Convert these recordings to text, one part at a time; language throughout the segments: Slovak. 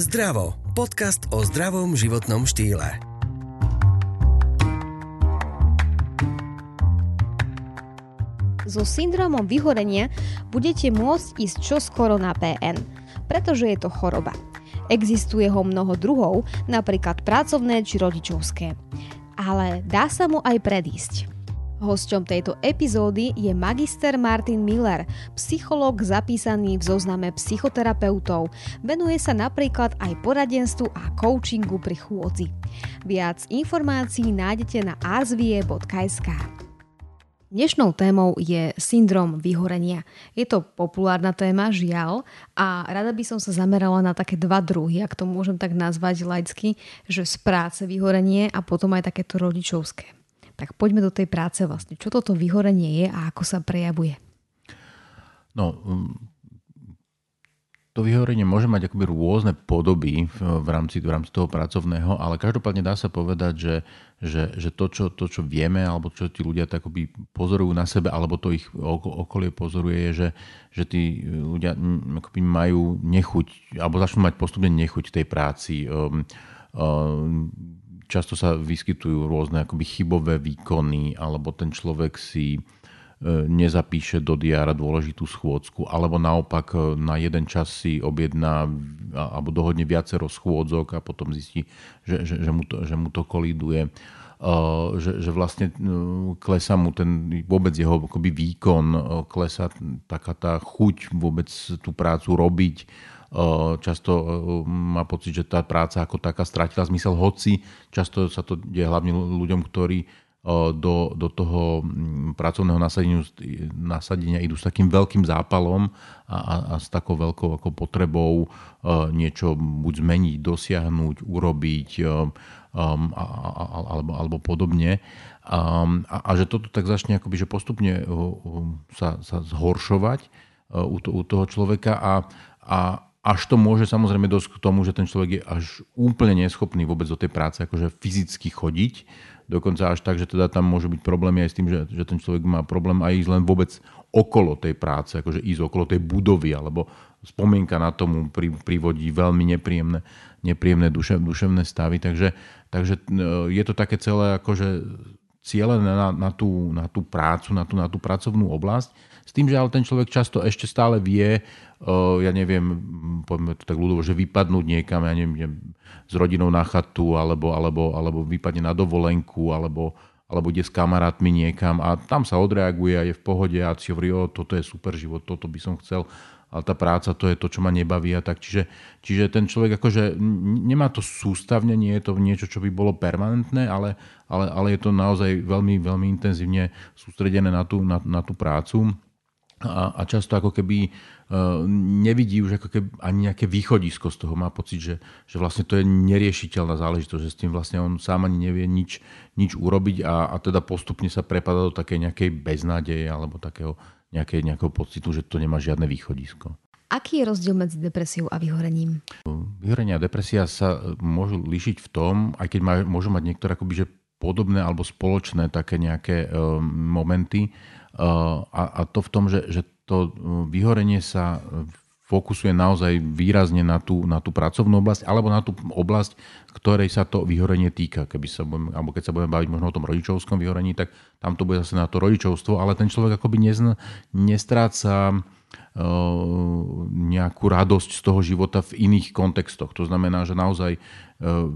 Zdravo. Podcast o zdravom životnom štýle. So syndromom vyhorenia budete môcť ísť čoskoro na PN, pretože je to choroba. Existuje ho mnoho druhov, napríklad pracovné či rodičovské. Ale dá sa mu aj predísť. Hosťom tejto epizódy je magister Martin Miller, psychológ zapísaný v zozname psychoterapeutov. Venuje sa napríklad aj poradenstvu a coachingu pri chôdzi. Viac informácií nájdete na arsvie.sk. Dnešnou témou je syndrom vyhorenia. Je to populárna téma, žiaľ, a rada by som sa zamerala na také dva druhy, ak to môžem tak nazvať laicky, že z práce vyhorenie a potom aj takéto rodičovské. Tak poďme do tej práce vlastne. Čo toto vyhorenie je a ako sa prejavuje? No, um, to vyhorenie môže mať akoby rôzne podoby v rámci, v rámci toho pracovného, ale každopádne dá sa povedať, že, že, že to, čo, to, čo vieme, alebo čo tí ľudia tak pozorujú na sebe, alebo to ich okolie pozoruje, je, že, že tí ľudia akoby majú nechuť, alebo začnú mať postupne nechuť tej práci. Um, um, často sa vyskytujú rôzne akoby chybové výkony, alebo ten človek si e, nezapíše do diára dôležitú schôdzku, alebo naopak e, na jeden čas si objedná alebo dohodne viacero schôdzok a potom zistí, že, že, že, mu, to, že mu to koliduje. Uh, že, že vlastne klesá mu ten vôbec jeho akoby výkon, klesá taká tá chuť vôbec tú prácu robiť, často má pocit, že tá práca ako taká stratila zmysel, hoci často sa to deje hlavne ľuďom, ktorí do, do toho pracovného nasadenia, nasadenia idú s takým veľkým zápalom a, a, a s takou veľkou ako potrebou niečo buď zmeniť, dosiahnuť, urobiť um, a, a, alebo, alebo podobne. Um, a, a že toto tak začne akoby, že postupne sa, sa zhoršovať u, to, u toho človeka a, a, až to môže samozrejme dosť k tomu, že ten človek je až úplne neschopný vôbec do tej práce akože fyzicky chodiť. Dokonca až tak, že teda tam môže byť problémy aj s tým, že, že ten človek má problém aj ísť len vôbec okolo tej práce, akože ísť okolo tej budovy, alebo spomienka na tomu pri, privodí veľmi nepríjemné, nepríjemné duše, duševné stavy. Takže, takže e, je to také celé akože cieľené na, na, tú, na tú prácu, na tú, na tú pracovnú oblasť. S tým, že ale ten človek často ešte stále vie, ja neviem, poďme to tak ľudovo, že vypadnúť niekam, ja neviem, s rodinou na chatu, alebo, alebo, alebo vypadne na dovolenku, alebo, alebo ide s kamarátmi niekam a tam sa odreaguje a je v pohode a si hovorí, o, toto je super život, toto by som chcel, ale tá práca to je to, čo ma nebaví a tak. Čiže, čiže ten človek akože nemá to sústavne, nie je to niečo, čo by bolo permanentné, ale, ale, ale je to naozaj veľmi, veľmi intenzívne sústredené na tú, na, na tú prácu a, a často ako keby uh, nevidí už ako keby ani nejaké východisko z toho. Má pocit, že, že vlastne to je neriešiteľná záležitosť, že s tým vlastne on sám ani nevie nič, nič urobiť a, a teda postupne sa prepada do takej nejakej beznádeje alebo takého nejaké, nejakého pocitu, že to nemá žiadne východisko. Aký je rozdiel medzi depresiou a vyhorením? Vyhorenie a depresia sa môžu líšiť v tom, aj keď má, môžu mať niektoré akoby, že podobné alebo spoločné také nejaké um, momenty, a, a to v tom, že, že to vyhorenie sa fokusuje naozaj výrazne na tú, na tú pracovnú oblasť alebo na tú oblasť, ktorej sa to vyhorenie týka. Keby sa budeme, alebo keď sa budeme baviť možno o tom rodičovskom vyhorení, tak tam to bude zase na to rodičovstvo, ale ten človek akoby nezn, nestráca nejakú radosť z toho života v iných kontextoch. To znamená, že naozaj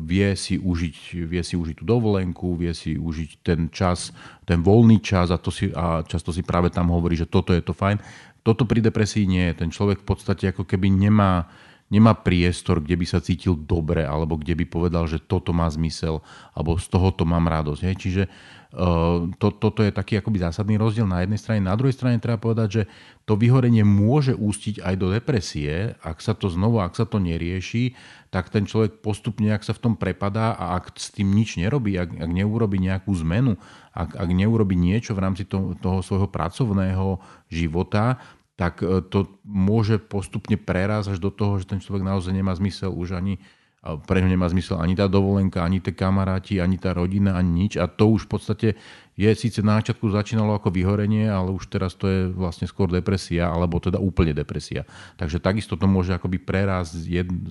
vie si užiť, vie si užiť tú dovolenku, vie si užiť ten čas, ten voľný čas a, to si, a často si práve tam hovorí, že toto je to fajn. Toto pri depresii nie je. Ten človek v podstate ako keby nemá, nemá priestor, kde by sa cítil dobre, alebo kde by povedal, že toto má zmysel, alebo z tohoto mám radosť. Hej. Čiže uh, to, toto je taký akoby zásadný rozdiel na jednej strane. Na druhej strane treba povedať, že to vyhorenie môže ústiť aj do depresie, ak sa to znovu, ak sa to nerieši, tak ten človek postupne, ak sa v tom prepadá a ak s tým nič nerobí, ak, ak neurobi nejakú zmenu, ak, ak neurobi niečo v rámci to, toho svojho pracovného života, tak e, to môže postupne prerásť až do toho, že ten človek naozaj nemá zmysel už ani pre ňo nemá zmysel ani tá dovolenka, ani tie kamaráti, ani tá rodina, ani nič. A to už v podstate je síce na začiatku začínalo ako vyhorenie, ale už teraz to je vlastne skôr depresia, alebo teda úplne depresia. Takže takisto to môže akoby prerásť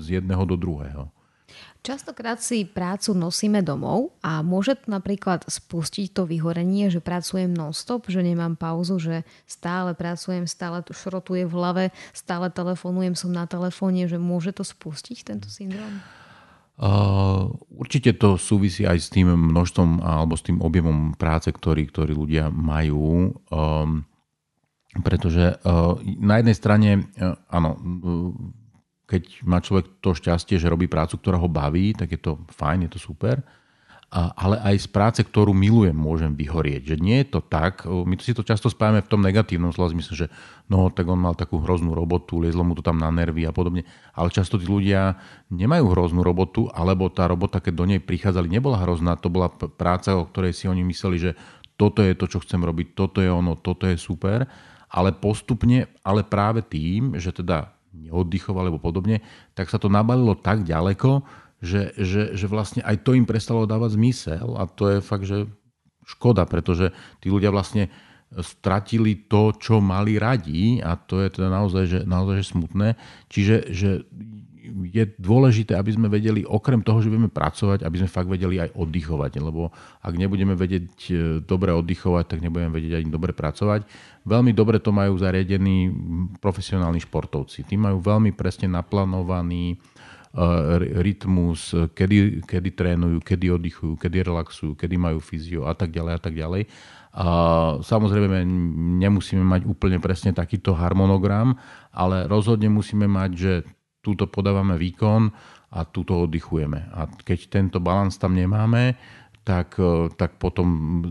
z jedného do druhého. Častokrát si prácu nosíme domov a môže to napríklad spustiť to vyhorenie, že pracujem non-stop, že nemám pauzu, že stále pracujem, stále to šrotuje v hlave, stále telefonujem, som na telefóne, že môže to spustiť tento syndrom? Uh, určite to súvisí aj s tým množstvom alebo s tým objemom práce, ktorý, ktorý ľudia majú. Um, pretože uh, na jednej strane, uh, áno, keď má človek to šťastie, že robí prácu, ktorá ho baví, tak je to fajn, je to super ale aj z práce, ktorú milujem, môžem vyhorieť. Že nie je to tak, my si to často spájame v tom negatívnom slova zmysle, že no, tak on mal takú hroznú robotu, liezlo mu to tam na nervy a podobne. Ale často tí ľudia nemajú hroznú robotu, alebo tá robota, keď do nej prichádzali, nebola hrozná. To bola práca, o ktorej si oni mysleli, že toto je to, čo chcem robiť, toto je ono, toto je super. Ale postupne, ale práve tým, že teda neoddychoval alebo podobne, tak sa to nabalilo tak ďaleko, že, že, že vlastne aj to im prestalo dávať zmysel a to je fakt, že škoda, pretože tí ľudia vlastne stratili to, čo mali radi a to je teda naozaj, že, naozaj že smutné. Čiže že je dôležité, aby sme vedeli, okrem toho, že budeme pracovať, aby sme fakt vedeli aj oddychovať, lebo ak nebudeme vedieť e, dobre oddychovať, tak nebudeme vedieť ani dobre pracovať. Veľmi dobre to majú zariadení profesionálni športovci. Tí majú veľmi presne naplánovaný rytmus, kedy, kedy trénujú, kedy oddychujú, kedy relaxujú, kedy majú fyzio a tak ďalej a tak ďalej. A samozrejme nemusíme mať úplne presne takýto harmonogram, ale rozhodne musíme mať, že túto podávame výkon a túto oddychujeme. A keď tento balans tam nemáme, tak, tak potom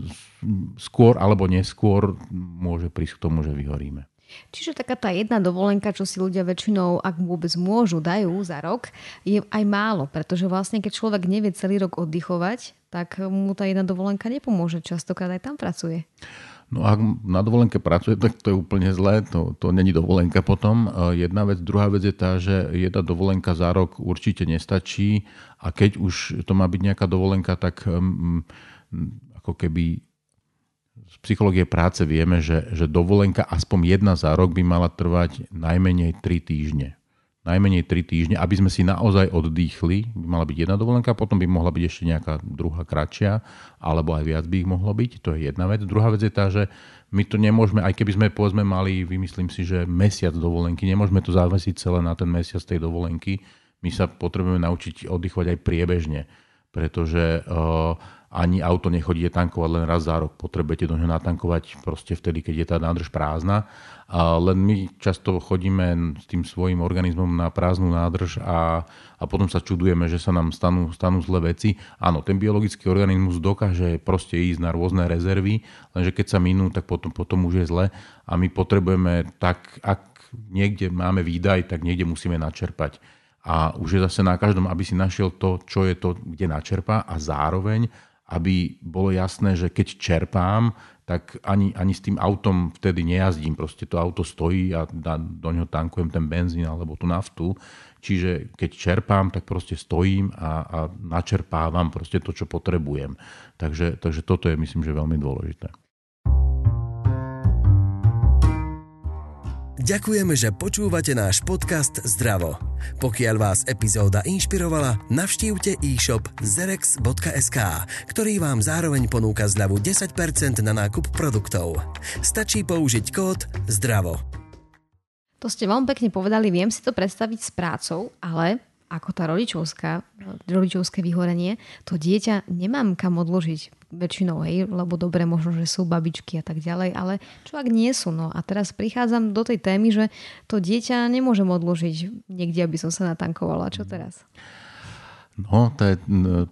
skôr alebo neskôr môže prísť k tomu, že vyhoríme. Čiže taká tá jedna dovolenka, čo si ľudia väčšinou, ak vôbec môžu, dajú za rok, je aj málo, pretože vlastne keď človek nevie celý rok oddychovať, tak mu tá jedna dovolenka nepomôže. Častokrát aj tam pracuje. No ak na dovolenke pracuje, tak to je úplne zlé, to, to není dovolenka potom. Jedna vec, druhá vec je tá, že jedna dovolenka za rok určite nestačí a keď už to má byť nejaká dovolenka, tak um, ako keby z psychológie práce vieme, že, že dovolenka aspoň jedna za rok by mala trvať najmenej 3 týždne. Najmenej 3 týždne, aby sme si naozaj oddýchli. By mala byť jedna dovolenka, potom by mohla byť ešte nejaká druhá kratšia, alebo aj viac by ich mohlo byť. To je jedna vec. Druhá vec je tá, že my to nemôžeme, aj keby sme povedzme mali, vymyslím si, že mesiac dovolenky, nemôžeme to zavesiť celé na ten mesiac tej dovolenky. My sa potrebujeme naučiť oddychovať aj priebežne, pretože uh, ani auto nechodíte tankovať len raz za rok. Potrebujete do ňoho natankovať proste vtedy, keď je tá nádrž prázdna. A len my často chodíme s tým svojim organizmom na prázdnu nádrž a, a potom sa čudujeme, že sa nám stanú, stanú zlé veci. Áno, ten biologický organizmus dokáže proste ísť na rôzne rezervy, lenže keď sa minú, tak potom, potom už je zle. A my potrebujeme tak, ak niekde máme výdaj, tak niekde musíme načerpať. A už je zase na každom, aby si našiel to, čo je to, kde načerpá a zároveň aby bolo jasné, že keď čerpám, tak ani, ani s tým autom vtedy nejazdím. Proste to auto stojí a do ňoho tankujem ten benzín alebo tú naftu. Čiže keď čerpám, tak proste stojím a, a načerpávam proste to, čo potrebujem. Takže, takže toto je myslím, že veľmi dôležité. Ďakujeme, že počúvate náš podcast Zdravo. Pokiaľ vás epizóda inšpirovala, navštívte e-shop zerex.sk, ktorý vám zároveň ponúka zľavu 10% na nákup produktov. Stačí použiť kód ZDRAVO. To ste veľmi pekne povedali, viem si to predstaviť s prácou, ale ako tá rodičovská, rodičovské vyhorenie, to dieťa nemám kam odložiť väčšinou, hej, lebo dobre, možno, že sú babičky a tak ďalej, ale čo ak nie sú, no a teraz prichádzam do tej témy, že to dieťa nemôžem odložiť niekde, aby som sa natankovala. Čo teraz? No, to je,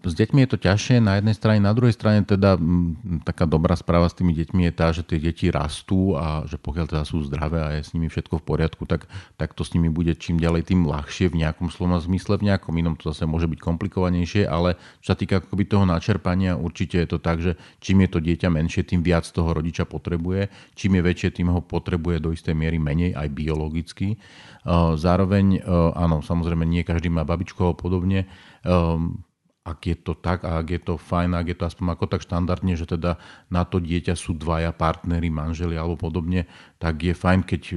s deťmi je to ťažšie na jednej strane, na druhej strane teda m, taká dobrá správa s tými deťmi je tá, že tie deti rastú a že pokiaľ teda sú zdravé a je s nimi všetko v poriadku, tak, tak to s nimi bude čím ďalej tým ľahšie v nejakom slovom zmysle, v nejakom inom to zase môže byť komplikovanejšie, ale čo sa týka akoby toho načerpania, určite je to tak, že čím je to dieťa menšie, tým viac toho rodiča potrebuje, čím je väčšie, tým ho potrebuje do istej miery menej aj biologicky. Zároveň, áno, samozrejme nie každý má babičku a podobne, Um, ak je to tak a ak je to fajn, ak je to aspoň ako tak štandardne, že teda na to dieťa sú dvaja partnery, manželi alebo podobne, tak je fajn, keď e,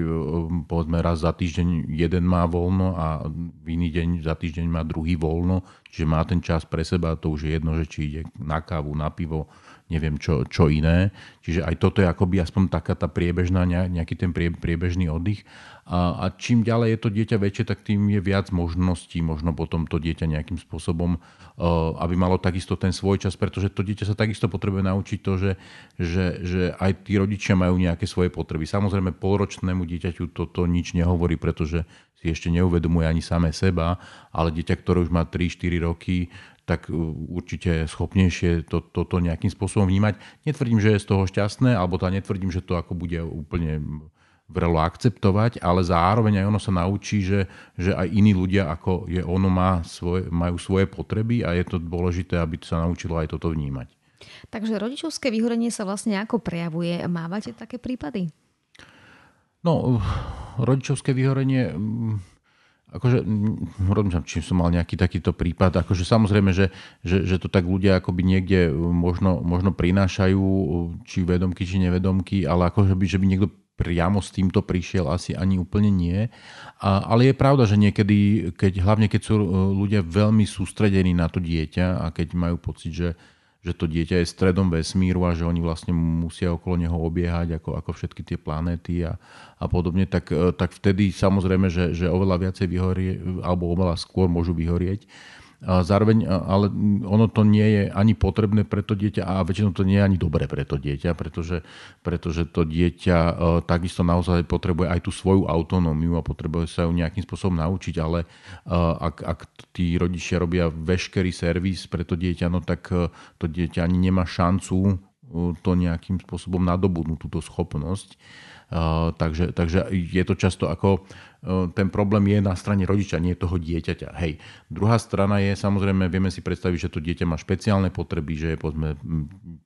povedzme raz za týždeň jeden má voľno a v iný deň za týždeň má druhý voľno, čiže má ten čas pre seba, to už je jedno, že či ide na kávu, na pivo, neviem čo, čo iné. Čiže aj toto je akoby aspoň taká tá priebežná, nejaký ten prie, priebežný oddych. A, a čím ďalej je to dieťa väčšie, tak tým je viac možností možno potom to dieťa nejakým spôsobom, uh, aby malo takisto ten svoj čas, pretože to dieťa sa takisto potrebuje naučiť to, že, že, že aj tí rodičia majú nejaké svoje potreby. Samozrejme, polročnému dieťaťu toto nič nehovorí, pretože si ešte neuvedomuje ani samé seba, ale dieťa, ktoré už má 3-4 roky, tak uh, určite schopnejšie to, toto nejakým spôsobom vnímať. Netvrdím, že je z toho šťastné, alebo to netvrdím, že to ako bude úplne vrelo akceptovať, ale zároveň aj ono sa naučí, že, že aj iní ľudia ako je ono má svoje, majú svoje potreby a je to dôležité, aby sa naučilo aj toto vnímať. Takže rodičovské vyhorenie sa vlastne ako prejavuje? Mávate také prípady? No, rodičovské vyhorenie akože, rozmýšľam, či som mal nejaký takýto prípad, akože samozrejme, že, že, že to tak ľudia akoby niekde možno, možno prinášajú, či vedomky, či nevedomky, ale akože by, že by niekto priamo s týmto prišiel, asi ani úplne nie. A, ale je pravda, že niekedy, keď, hlavne keď sú e, ľudia veľmi sústredení na to dieťa a keď majú pocit, že, že to dieťa je stredom vesmíru a že oni vlastne musia okolo neho obiehať ako, ako všetky tie planéty a, a podobne, tak, e, tak vtedy samozrejme, že, že oveľa viacej vyhorie, alebo oveľa skôr môžu vyhorieť. Zároveň, ale ono to nie je ani potrebné pre to dieťa a väčšinou to nie je ani dobre pre to dieťa, pretože, pretože to dieťa e, takisto naozaj potrebuje aj tú svoju autonómiu a potrebuje sa ju nejakým spôsobom naučiť, ale e, ak, ak tí rodičia robia veškerý servis pre to dieťa, no tak e, to dieťa ani nemá šancu to nejakým spôsobom nadobudnúť túto schopnosť. Takže, takže je to často ako Eh, ten problém je na strane rodiča, nie toho dieťaťa. Hej. Druhá strana je, samozrejme, vieme si predstaviť, že to dieťa má špeciálne potreby, že je povedzme,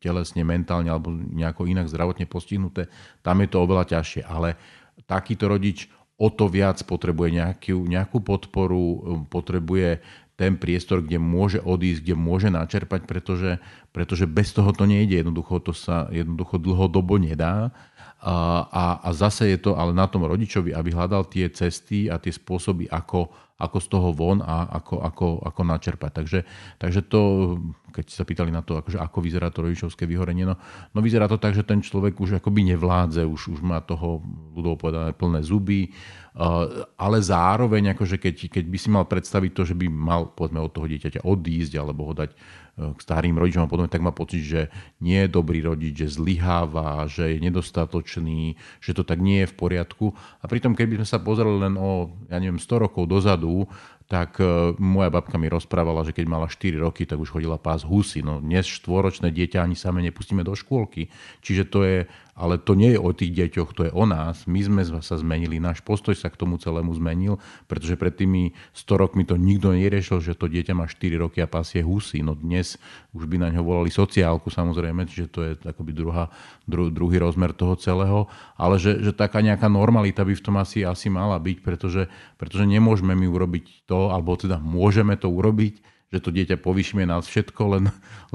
telesne, mentálne alebo nejako inak zdravotne postihnuté. Tam je to oveľa ťažšie. Ale takýto rodič o to viac potrebuje nejakú, nejakú podporu, eh, potrebuje ten priestor, kde môže odísť, kde môže načerpať, pretože, pretože bez toho to nejde. Jednoducho to sa jednoducho dlhodobo nedá. A, a, zase je to ale na tom rodičovi, aby hľadal tie cesty a tie spôsoby, ako, ako z toho von a ako, ako, ako načerpať. Takže, takže to, keď sa pýtali na to, akože ako vyzerá to rodičovské vyhorenie, no, no vyzerá to tak, že ten človek už akoby nevládze, už, už má toho, ľudovo povedané, plné zuby, ale zároveň, akože keď, keď by si mal predstaviť to, že by mal povedzme, od toho dieťaťa odísť alebo ho dať k starým rodičom a podobne, tak má pocit, že nie je dobrý rodič, že zlyháva, že je nedostatočný, že to tak nie je v poriadku. A pritom, keby sme sa pozreli len o, ja neviem, 100 rokov dozadu, tak e, moja babka mi rozprávala, že keď mala 4 roky, tak už chodila pás husy. No dnes štvoročné dieťa ani same nepustíme do škôlky. Čiže to je ale to nie je o tých deťoch, to je o nás. My sme sa zmenili, náš postoj sa k tomu celému zmenil, pretože pred tými 100 rokmi to nikto neriešil, že to dieťa má 4 roky a pasie husy. No dnes už by na ňo volali sociálku samozrejme, čiže to je akoby druhá, dru, druhý rozmer toho celého, ale že, že taká nejaká normalita by v tom asi, asi mala byť, pretože, pretože nemôžeme my urobiť to, alebo teda môžeme to urobiť, že to dieťa povýšime nás všetko, len,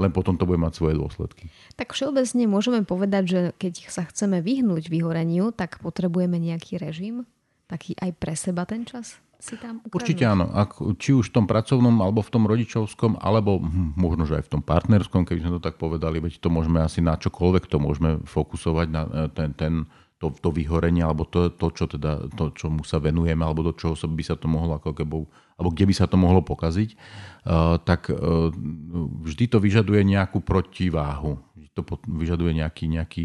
len potom to bude mať svoje dôsledky. Tak všeobecne môžeme povedať, že keď sa chceme vyhnúť vyhoreniu, tak potrebujeme nejaký režim, taký aj pre seba ten čas? Si tam ukradnúť? Určite áno. Ak, či už v tom pracovnom, alebo v tom rodičovskom, alebo hm, možno, že aj v tom partnerskom, keby sme to tak povedali, veď to môžeme asi na čokoľvek to môžeme fokusovať na e, ten, ten to, to vyhorenie, alebo to, to, čo teda, to, čomu sa venujeme, alebo do čoho by sa to mohlo ako keby alebo kde by sa to mohlo pokaziť, eh, tak eh, vždy to vyžaduje nejakú protiváhu. To vyžaduje nejaký, nejaký,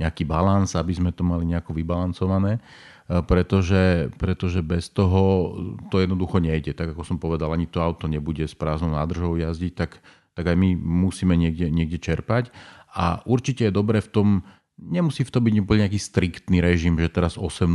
nejaký balans, aby sme to mali nejako vybalancované, eh, pretože, pretože bez toho to jednoducho nejde. Tak ako som povedal, ani to auto nebude s prázdnou nádržou jazdiť, tak, tak aj my musíme niekde, niekde čerpať. A určite je dobre v tom, nemusí v tom byť úplne nejaký striktný režim, že teraz 8.00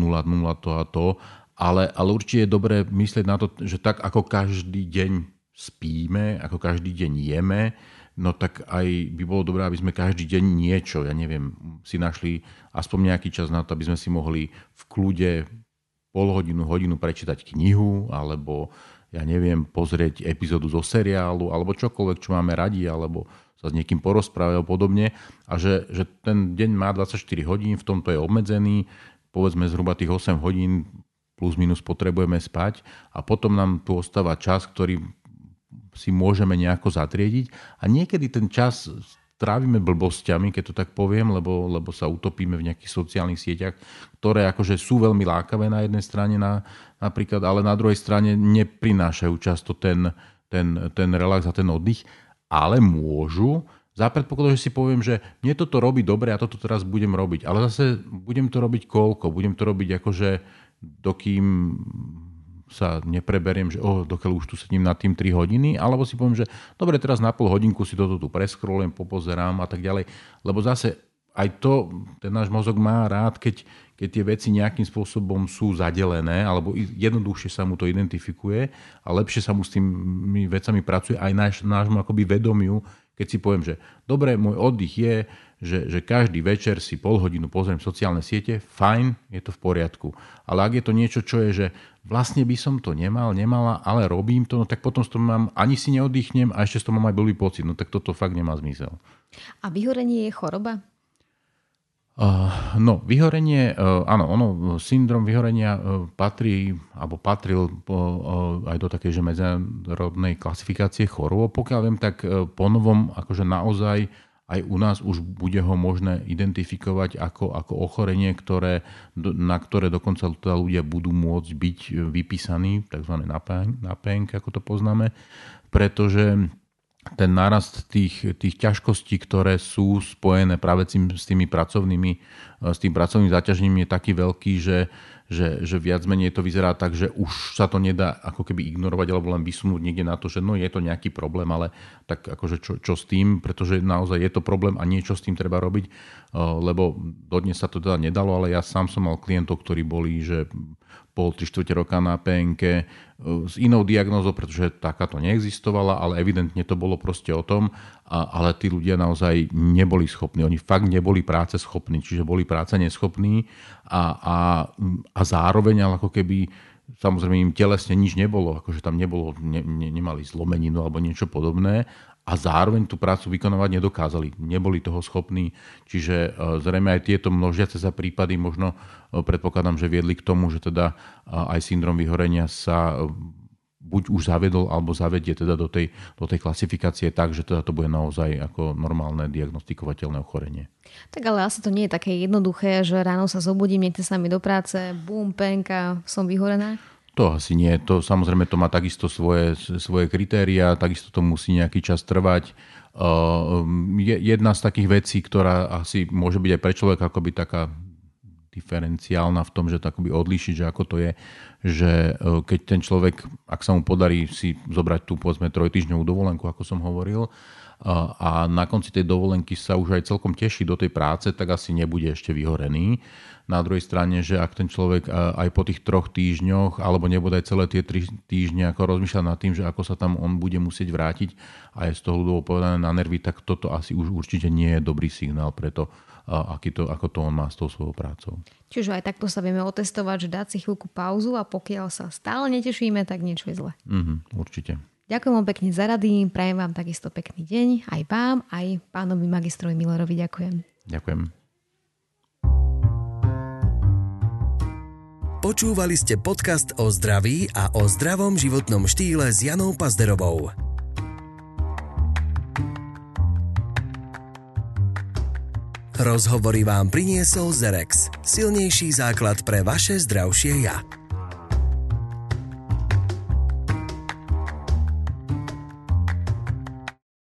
to a to, ale, ale určite je dobré myslieť na to, že tak ako každý deň spíme, ako každý deň jeme, no tak aj by bolo dobré, aby sme každý deň niečo, ja neviem, si našli aspoň nejaký čas na to, aby sme si mohli v kľude pol hodinu, hodinu prečítať knihu, alebo ja neviem, pozrieť epizódu zo seriálu, alebo čokoľvek, čo máme radi, alebo sa s niekým porozprávať podobne. A že, že ten deň má 24 hodín, v tomto je obmedzený, povedzme zhruba tých 8 hodín plus minus potrebujeme spať a potom nám tu ostáva čas, ktorý si môžeme nejako zatriediť a niekedy ten čas trávime blbosťami, keď to tak poviem, lebo, lebo sa utopíme v nejakých sociálnych sieťach, ktoré akože sú veľmi lákavé na jednej strane na, napríklad, ale na druhej strane neprinášajú často ten, ten, ten relax a ten oddych, ale môžu za predpokladu, že si poviem, že mne toto robí dobre a toto teraz budem robiť. Ale zase budem to robiť koľko? Budem to robiť akože dokým sa nepreberiem, že oh, dokiaľ už tu sedím nad tým 3 hodiny, alebo si poviem, že dobre, teraz na pol hodinku si toto tu preskrolujem, popozerám a tak ďalej. Lebo zase aj to, ten náš mozog má rád, keď, keď tie veci nejakým spôsobom sú zadelené, alebo jednoduchšie sa mu to identifikuje a lepšie sa mu s tými vecami pracuje aj náš, nášmu akoby vedomiu, keď si poviem, že dobre, môj oddych je, že, že každý večer si pol hodinu pozriem sociálne siete, fajn, je to v poriadku. Ale ak je to niečo, čo je, že vlastne by som to nemal, nemala, ale robím to, no tak potom z toho mám, ani si neoddychnem a ešte z toho mám aj blbý pocit. No tak toto fakt nemá zmysel. A vyhorenie je choroba? Uh, no, vyhorenie, uh, áno, ono, syndrom vyhorenia uh, patrí, alebo patril aj do takej, že medzinárodnej klasifikácie chorôb. Pokiaľ viem, tak po novom, akože naozaj aj u nás už bude ho možné identifikovať ako, ako ochorenie, ktoré, na ktoré dokonca teda ľudia budú môcť byť vypísaní, tzv. na PNK, ako to poznáme, pretože ten nárast tých, tých ťažkostí, ktoré sú spojené práve s tými pracovnými, eh, s tým pracovným zaťažením je taký veľký, že, že, že viac menej to vyzerá tak, že už sa to nedá ako keby ignorovať alebo len vysunúť niekde na to, že no je to nejaký problém, ale tak akože čo, čo s tým, pretože naozaj je to problém a niečo s tým treba robiť, eh, lebo dodnes sa to teda nedalo, ale ja sám som mal klientov, ktorí boli, že pol, tri štvrte roka na PNK e, s inou diagnózou, pretože takáto neexistovala, ale evidentne to bolo proste o tom, a, ale tí ľudia naozaj neboli schopní. Oni fakt neboli práce schopní, čiže boli práce neschopní. A, a, a zároveň ale ako keby samozrejme im telesne nič nebolo, akože tam nebolo, ne, ne, nemali zlomeninu alebo niečo podobné a zároveň tú prácu vykonovať nedokázali. Neboli toho schopní, čiže e, zrejme aj tieto množiace sa prípady možno e, predpokladám, že viedli k tomu, že teda e, aj syndrom vyhorenia sa buď už zavedol, alebo zavedie teda do tej, do tej klasifikácie tak, že teda to bude naozaj ako normálne diagnostikovateľné ochorenie. Tak ale asi to nie je také jednoduché, že ráno sa zobudím, nechce sa mi do práce, bum, penka, som vyhorená. To asi nie. To, samozrejme to má takisto svoje, svoje kritéria, takisto to musí nejaký čas trvať. Uh, jedna z takých vecí, ktorá asi môže byť aj pre človeka akoby taká diferenciálna v tom, že to akoby odlíšiť, že ako to je, že uh, keď ten človek, ak sa mu podarí si zobrať tú povedzme trojtyžňovú dovolenku, ako som hovoril, a na konci tej dovolenky sa už aj celkom teší do tej práce, tak asi nebude ešte vyhorený. Na druhej strane, že ak ten človek aj po tých troch týždňoch, alebo nebude aj celé tie tri týždne ako rozmýšľa nad tým, že ako sa tam on bude musieť vrátiť a je z toho ľudovo povedané na nervy, tak toto asi už určite nie je dobrý signál pre to, aký to, ako to on má s tou svojou prácou. Čiže aj takto sa vieme otestovať, že dať si chvíľku pauzu a pokiaľ sa stále netešíme, tak niečo je zle. Mm-hmm, určite. Ďakujem vám pekne za rady, prajem vám takisto pekný deň, aj vám, aj pánovi magistrovi Millerovi ďakujem. Ďakujem. Počúvali ste podcast o zdraví a o zdravom životnom štýle s Janou Pazderovou. Rozhovory vám priniesol Zerex, silnejší základ pre vaše zdravšie ja.